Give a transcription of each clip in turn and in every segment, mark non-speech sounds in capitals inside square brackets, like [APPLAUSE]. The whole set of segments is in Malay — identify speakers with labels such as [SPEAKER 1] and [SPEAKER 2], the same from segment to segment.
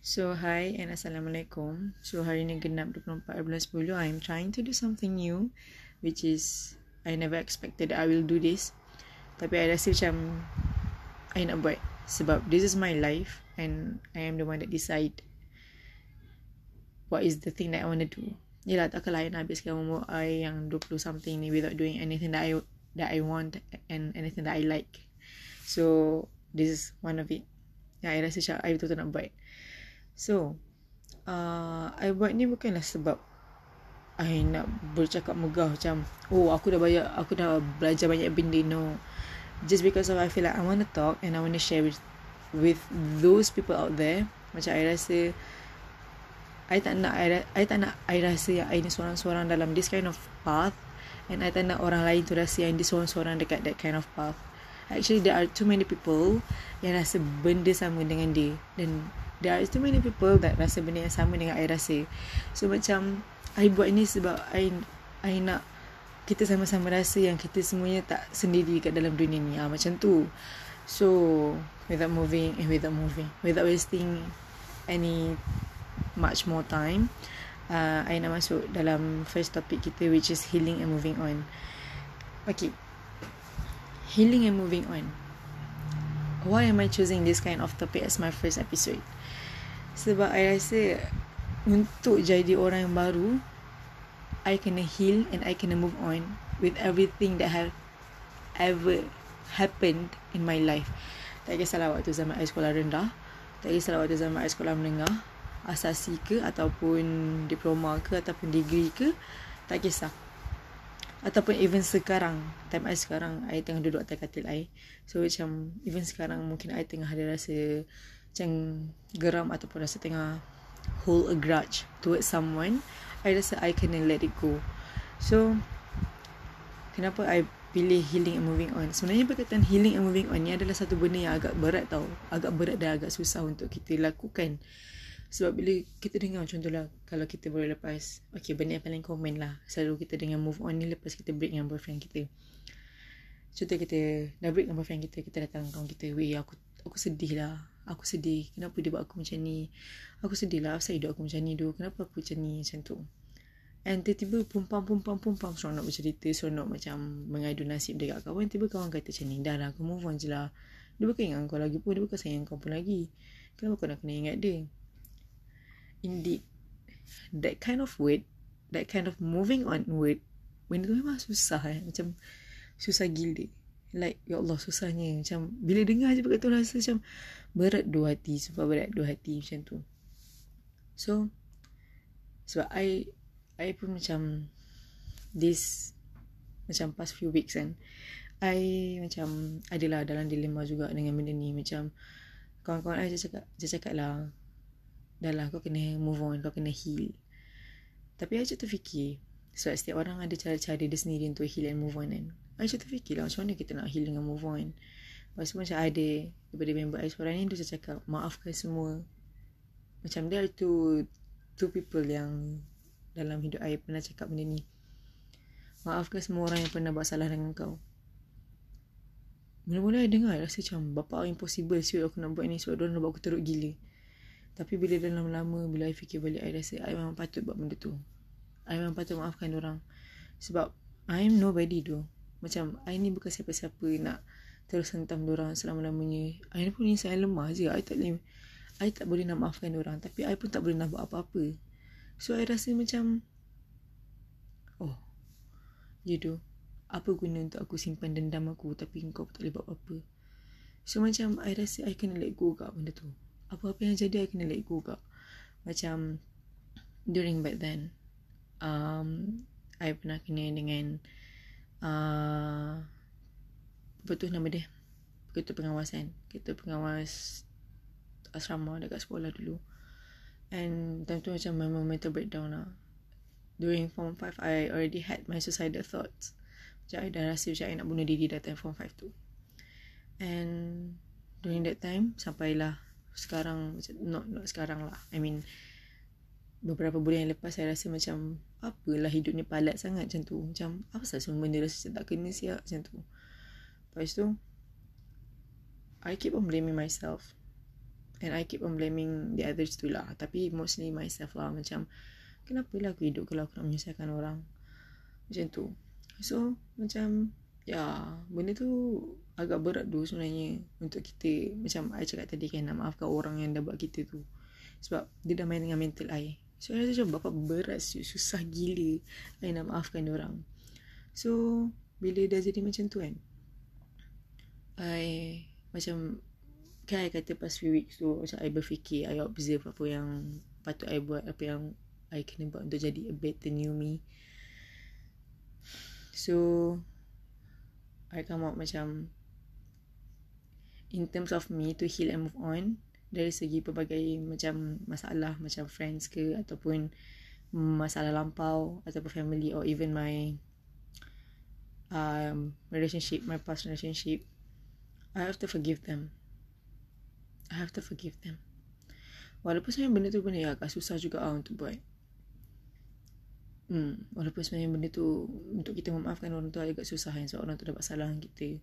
[SPEAKER 1] So hi and Assalamualaikum. So hari ni genap 24 bulan 10 I'm trying to do something new Which is I never expected I will do this. Tapi I rasa macam I nak buat Sebab this is my life And I am the one that decide What is the thing that I want to do Yelah takkanlah I nak habiskan umur I yang 20 something ni Without doing anything that I That I want And anything that I like. So This is one of it. Yang I rasa macam I betul-betul nak buat So uh, I buat ni bukanlah sebab I nak bercakap megah macam Oh aku dah banyak Aku dah belajar banyak benda No. Just because of I feel like I want to talk And I want to share with With those people out there Macam I rasa I tak nak I, I tak nak I rasa yang I ni seorang-seorang dalam this kind of path And I tak nak orang lain tu rasa yang dia seorang-seorang dekat that kind of path. Actually there are too many people Yang rasa benda sama dengan dia Dan there are too many people That rasa benda yang sama dengan I rasa. So macam I buat ni sebab I, I nak Kita sama-sama rasa yang kita semuanya tak sendiri kat dalam dunia ni. Ha, Macam tu. So Without moving Eh without moving Without wasting Any Much more time uh, I nak masuk dalam first topic kita Which is healing and moving on. Okay. Healing and moving on. Why am I choosing this kind of topic as my first episode? Sebab I rasa untuk jadi orang yang baru, I kena heal and I kena move on with everything that have ever happened in my life. Tak kisahlah waktu zaman I sekolah rendah, tak kisahlah waktu zaman I sekolah menengah, asasi ke ataupun diploma ke ataupun degree ke, tak kisah ataupun even sekarang time I sekarang I tengah duduk atas katil I so macam even sekarang mungkin I tengah ada rasa macam geram ataupun rasa tengah hold a grudge towards someone I rasa I kena let it go. So kenapa I pilih healing and moving on? Sebenarnya perkataan healing and moving on ni adalah satu benda yang agak berat tau. Agak berat dan agak susah untuk kita lakukan. Sebab bila kita dengar contohlah kalau kita boleh lepas okay benda yang paling common lah. Selalu kita dengar move on ni lepas kita break dengan boyfriend kita. Contoh kita dah break dengan boyfriend kita kita datang kawan kita weh aku aku sedih lah aku sedih. Kenapa dia buat aku macam ni? Aku sedih lah. Asal hidup aku macam ni dulu. Kenapa aku macam ni? Macam tu. And tiba-tiba pumpam pumpam pumpam Seorang nak bercerita. Seorang nak macam Mengadu nasib dekat kawan. Tiba kawan kata macam ni Dah lah aku move on je lah. Dia bukan ingat kau lagi pun. Dia bukan sayang kau pun lagi. Kenapa kau nak kena ingat dia? Indeed that kind of word that kind of moving on word when tu memang susah eh. Macam susah gila like ya Allah susahnya macam bila dengar je begitu rasa macam berat dua hati sebab berat dua hati macam tu so sebab I I pun macam this macam past few weeks kan I macam adalah dalam dilema juga dengan benda ni macam kawan-kawan I cakap dia cakap lah dah lah kau kena move on, kau kena heal. Tapi saya terfikir, sebab setiap orang ada cara-cara dia sendiri untuk heal and move on kan. Saya terfikir lah macam mana kita nak heal dengan move on. Lepas tu macam ada daripada member saya seorang ni, dia cakap maafkan semua. Macam dia tu two people yang dalam hidup saya pernah cakap benda ni. Maafkan semua orang yang pernah buat salah dengan kau. Mula-mula saya dengar, rasa macam bapak impossible siut aku nak buat ni sebab dia nak buat aku teruk gila. Tapi bila dah lama-lama Bila I fikir balik I rasa I memang patut buat benda tu I memang patut maafkan orang Sebab I am nobody tu Macam I ni bukan siapa-siapa Nak terus hentam orang selama-lamanya. I ni pun insan yang lemah je. I tak boleh I tak boleh nak maafkan orang Tapi I pun tak boleh nak buat apa-apa. So I rasa macam Oh You do Apa guna untuk aku simpan dendam aku Tapi kau tak boleh buat apa-apa? So macam I rasa I kena let go kat benda tu. Apa-apa yang jadi I kena let go kak macam during back then um, I pernah kena dengan apa tu nama dia. Ketua pengawasan. Ketua pengawas asrama dekat sekolah dulu. And time tu macam memang mental breakdown lah. During form 5 I already had my suicidal thoughts. Macam I dah rasa macam I nak bunuh diri datang form 5 tu. And during that time sampailah sekarang not not sekarang lah. I mean beberapa bulan yang lepas saya rasa macam apalah hidupnya palat sangat macam tu macam apa sahaja semua benda rasa tak kena siap macam tu lepas tu I keep on blaming myself And I keep on blaming the others too lah. Tapi mostly myself lah. Macam, kenapa lah aku hidup kalau aku nak menyusahkan orang? Macam tu. So, macam, ya, benda tu agak berat tu sebenarnya untuk kita. Macam I cakap tadi kan, nak maafkan orang yang dah buat kita tu. Sebab dia dah main dengan mental I. So, I rasa macam bapak berat susah gila. I nak maafkan orang. So, bila dah jadi macam tu kan, I macam kan I kata past few weeks tu macam I berfikir I observe apa yang patut I buat apa yang I kena buat untuk jadi a better new me. So I come out macam in terms of me to heal and move on dari segi pelbagai macam masalah macam friends ke ataupun masalah lampau ataupun family or even my um, relationship my past relationship I have to forgive them I have to forgive them. Walaupun sebenarnya benda tu benda yang agak susah juga lah untuk buat. Hmm, walaupun sebenarnya benda tu untuk kita memaafkan orang tu agak susah kan sebab orang tu dapat salah kita.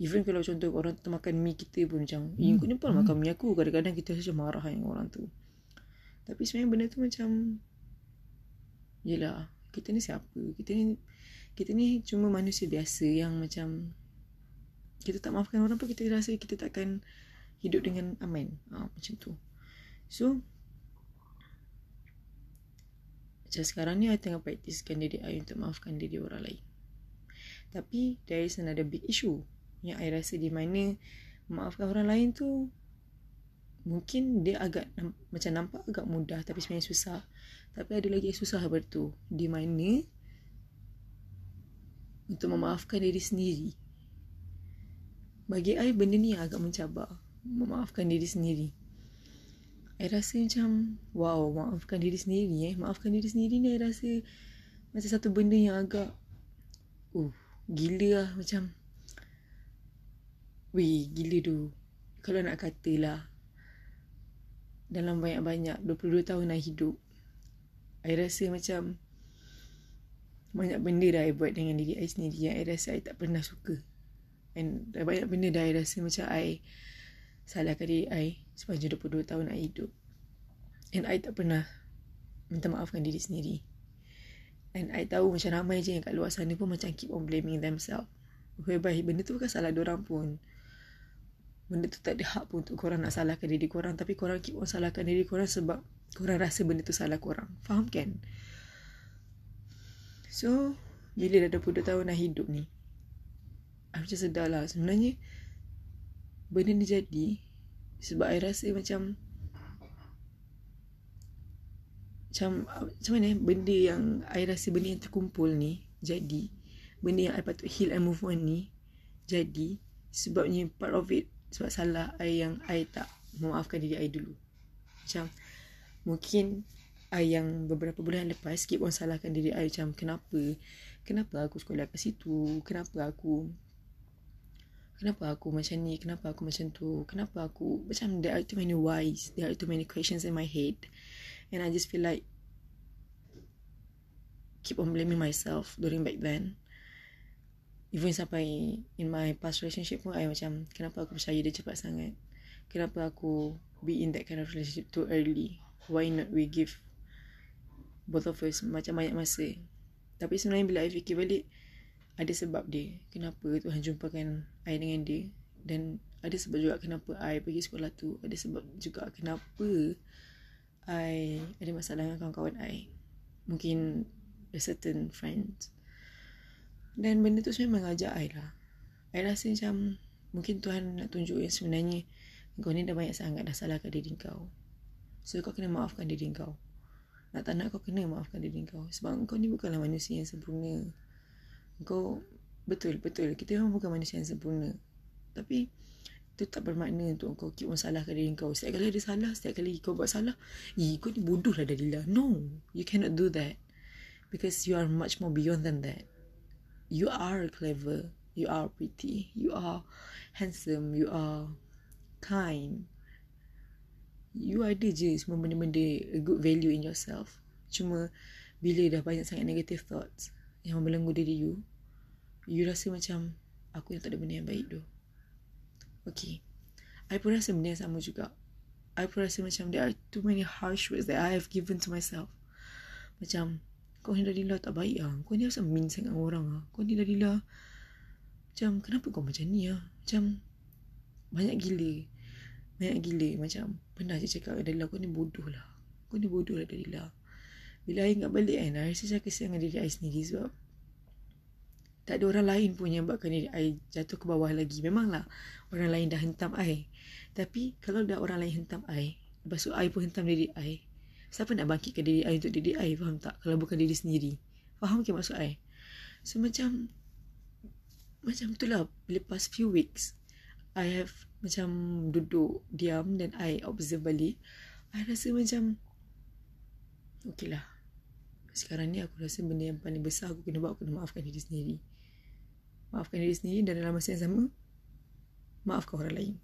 [SPEAKER 1] Even kalau contoh orang tu makan mi kita pun macam, hmm. kau ni pun makan mi aku. Kadang-kadang kita rasa marah dengan orang tu. Tapi sebenarnya benda tu macam, yelah, kita ni siapa? Kita ni, kita ni cuma manusia biasa yang macam, kita tak maafkan orang pun kita rasa kita takkan hidup dengan aman ha, macam tu so macam sekarang ni I tengah praktiskan diri I untuk maafkan diri orang lain tapi there is another big issue yang I rasa di mana maafkan orang lain tu mungkin dia agak macam nampak agak mudah tapi sebenarnya susah. Tapi ada lagi yang susah bertu di mana untuk memaafkan diri sendiri. Bagi I benda ni agak mencabar. Memaafkan diri sendiri. I rasa macam wow, maafkan diri sendiri eh. Maafkan diri sendiri ni I rasa macam satu benda yang agak uh, gila lah macam weh, gila tu. Kalau nak kata lah dalam banyak-banyak 22 tahun nak hidup I rasa macam banyak benda dah I buat dengan diri I sendiri yang I rasa I tak pernah suka. And banyak benda dah I rasa macam I salahkan diri I sepanjang 22 tahun I hidup. And I tak pernah minta maafkan diri sendiri. And I tahu macam ramai je yang kat luar sana pun macam keep on blaming themselves. Whereby benda tu bukan salah orang pun. Benda tu tak ada hak pun untuk korang nak salahkan diri korang. Tapi korang keep on salahkan diri korang sebab korang rasa benda tu salah korang. Faham kan? So, bila dah 22 tahun dah hidup ni, aku macam sedar lah sebenarnya benda ni jadi sebab I rasa macam macam macam mana benda yang I rasa benda yang terkumpul ni jadi benda yang I patut heal and move on ni jadi sebabnya part of it sebab salah I yang I tak memaafkan diri I dulu. Macam mungkin I yang beberapa bulan lepas keep on salahkan diri I macam kenapa? Kenapa aku sekolah kat situ? Kenapa aku kenapa aku macam ni? Kenapa aku macam tu? Kenapa aku macam there are too many whys there are too many questions in my head. And I just feel like keep on blaming myself during back then even sampai in my past relationship pun I macam kenapa aku percaya dia cepat sangat? Kenapa aku be in that kind of relationship too early? Why not we give both of us macam banyak masa? Tapi sebenarnya bila I fikir balik ada sebab dia. Kenapa Tuhan jumpakan I dengan dia? Dan ada sebab juga kenapa I pergi sekolah tu. Ada sebab juga kenapa I ada masalah dengan kawan-kawan I. Mungkin a certain friends dan benda tu sebenarnya mengajar I lah. I rasa macam mungkin Tuhan nak tunjuk yang sebenarnya kau ni dah banyak sangat dah salahkan diri kau. So kau kena maafkan diri kau. Nak tak nak kau kena maafkan diri kau. Sebab kau ni bukanlah manusia yang sempurna. Kau betul betul. Kita memang bukan manusia yang sempurna. Tapi itu tak bermakna untuk kau keep on salahkan diri kau. Setiap kali ada salah setiap kali kau buat salah eh kau ni bodoh lah Dalila. No you cannot do that. Because you are much more beyond than that you are clever you are pretty you are handsome you are kind. You ada je semua benda-benda a good value in yourself. Cuma bila dah banyak sangat negative thoughts yang membelenggu diri you You rasa macam Aku yang tak ada benda yang baik tu. Okay. I pun rasa benda yang sama juga. I pun rasa macam there are too many harsh words that I have given to myself. Macam kau ni Dalila tak baik ah. Kau ni asal mean sangat orang ah. Kau ni Dalila macam kenapa kau macam ni ah? Macam banyak gila. Banyak gila macam pernah je cakap Dalila kau ni bodoh lah. Kau ni bodoh lah Dalila. Bila I ingat balik kan, I rasa saya kesian dengan diri I sendiri sebab tak ada orang lain pun yang buatkan diri I jatuh ke bawah lagi. Memanglah orang lain dah hentam I. Tapi kalau dah orang lain hentam I, lepas tu I pun hentam diri I, siapa nak bangkitkan diri I untuk diri I, faham tak? Kalau bukan diri sendiri. Faham ke maksud I? So macam, macam tu lah, bila past few weeks, I have macam duduk, diam dan I observe balik, I rasa macam, okay lah. Sekarang ni aku rasa benda yang paling besar aku kena buat, aku kena maafkan diri sendiri. Maafkan diri sendiri dan dalam masa yang sama, maafkan orang lain.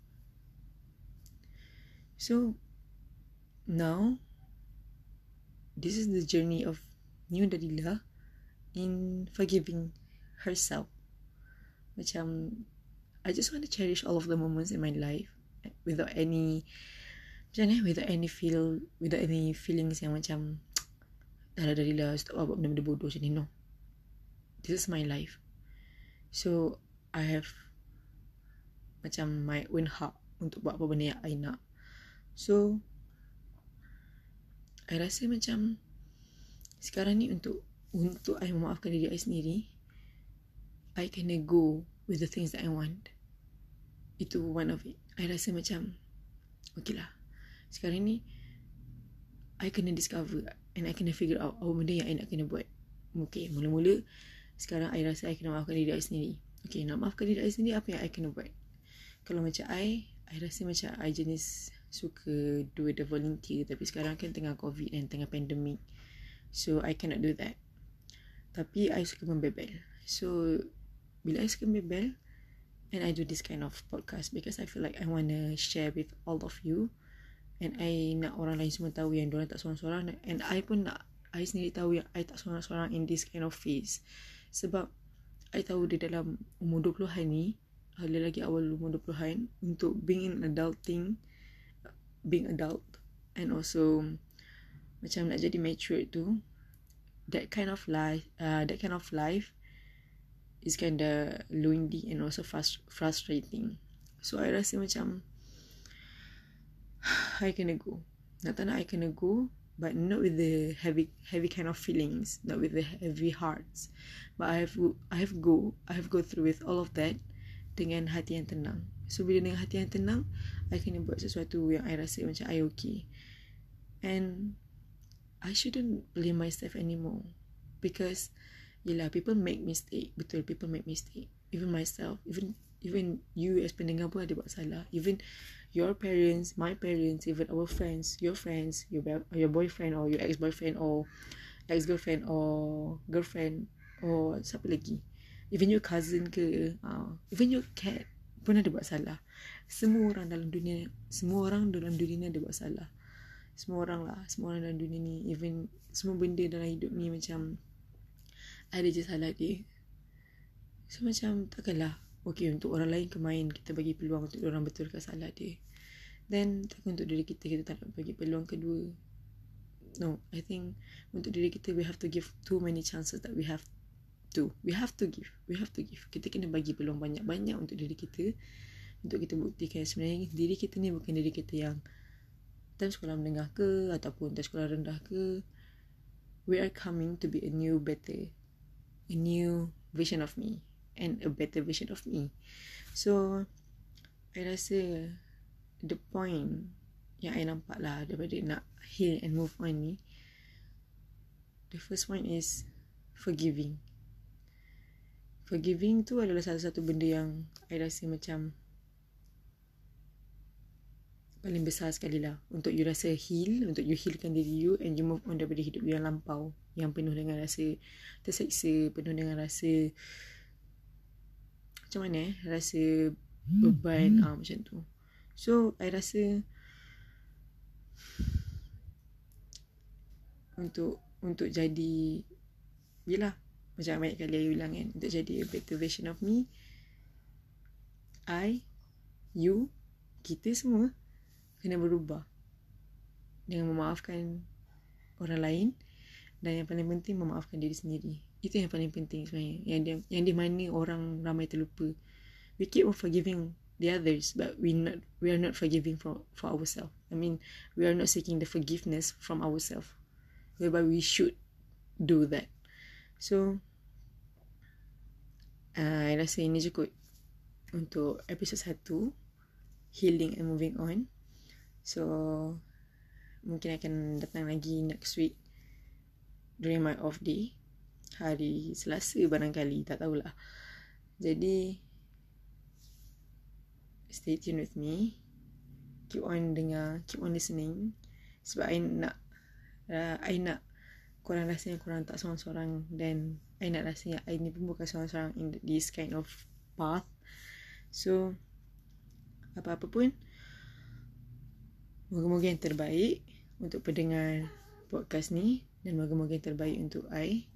[SPEAKER 1] So now this is the journey of new Dalila in forgiving herself. Macam I just want to cherish all of the moments in my life without any macam ni without any feel without any feelings yang macam dah lah Dalila stop buat benda-benda bodoh macam ni no. This is my life. So I have macam my own heart untuk buat apa benda yang I nak. So I rasa macam sekarang ni untuk untuk I memaafkan diri I sendiri I kena go with the things that I want. Itu one of it. I rasa macam okay lah. Sekarang ni I kena discover and I kena figure out apa benda yang I nak kena buat. Okay mula-mula sekarang I rasa I kena maafkan diri I sendiri. Okay nak maafkan diri I sendiri apa yang I kena buat? Kalau macam I I rasa macam I jenis suka do the volunteer tapi sekarang kan tengah covid dan tengah pandemic. So I cannot do that. Tapi I suka membebel. So bila I suka membebel and I do this kind of podcast because I feel like I want to share with all of you. And I nak orang lain semua tahu yang diorang tak seorang-seorang. And I pun nak I sendiri tahu yang I tak seorang-seorang in this kind of phase. Sebab I tahu di dalam umur 20-an ni lagi awal umur 20-an untuk being in adulting being adult and also macam nak jadi mature tu that kind of life uh, that kind of life is kind of lonely and also frust- frustrating. So I rasa macam [SIGHS] I kena go. Nak tak nak I kena go but not with the heavy heavy kind of feelings not with the heavy hearts. But I have I have go I have go through with all of that dengan hati yang tenang So bila dengan hati yang tenang I kena buat sesuatu yang I rasa macam I okay. And I shouldn't blame myself anymore. Because Yelah people make mistake. Betul people make mistake. Even myself Even even you as pendengar pun ada buat salah. Even your parents My parents Even our friends Your friends Your your boyfriend Or your ex-boyfriend Or ex-girlfriend Or girlfriend Or siapa lagi. Even your cousin ke uh, Even your cat pun ada buat salah. Semua orang dalam dunia semua orang dalam dunia ni ada buat salah. Semua orang lah semua orang dalam dunia ni even semua benda dalam hidup ni macam ada je salah dia. So macam takkanlah okay untuk orang lain kemain kita bagi peluang untuk orang betulkan salah dia. Then takkan untuk diri kita kita tak nak bagi peluang kedua. No I think untuk diri kita we have to give too many chances that we have to. We have to give. We have to give. Kita kena bagi peluang banyak-banyak untuk diri kita untuk kita buktikan sebenarnya diri kita ni bukan diri kita yang time sekolah menengah ke ataupun time sekolah rendah ke. We are coming to be a new better a new vision of me and a better vision of me. So I rasa the point yang I nampak lah daripada nak heal and move on ni the first point is forgiving forgiving tu adalah salah satu benda yang I rasa macam paling besar sekali lah untuk you rasa heal untuk you healkan diri you and you move on daripada hidup yang lampau yang penuh dengan rasa terseksa penuh dengan rasa macam mana eh rasa beban hmm. ah, macam tu so I rasa untuk untuk jadi yelah macam banyak kali I ulang kan. Untuk jadi a better version of me I You Kita semua Kena berubah. Dengan memaafkan orang lain dan yang paling penting memaafkan diri sendiri. Itu yang paling penting sebenarnya. Yang dia yang di mana orang ramai terlupa. We keep on forgiving the others but we not we are not forgiving for for ourselves. I mean we are not seeking the forgiveness from ourselves. Whereby we should do that. So I rasa ini cukup untuk episod satu healing and moving on. So mungkin akan datang lagi next week during my off day hari Selasa barangkali tak tahulah. Jadi stay tuned with me. Keep on dengar keep on listening. Sebab I nak uh, I nak korang rasa yang korang tak seorang-seorang dan I nak rasa yang I ni pun bukan seorang-seorang in this kind of path so apa-apa pun moga-moga yang terbaik untuk pendengar podcast ni dan moga-moga yang terbaik untuk I.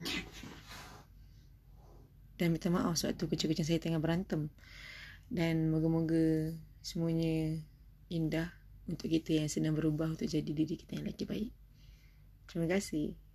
[SPEAKER 1] Dan minta maaf sebab tu kecil-kecil saya tengah berantem. Dan moga-moga semuanya indah untuk kita yang sedang berubah untuk jadi diri kita yang lagi baik. Terima kasih.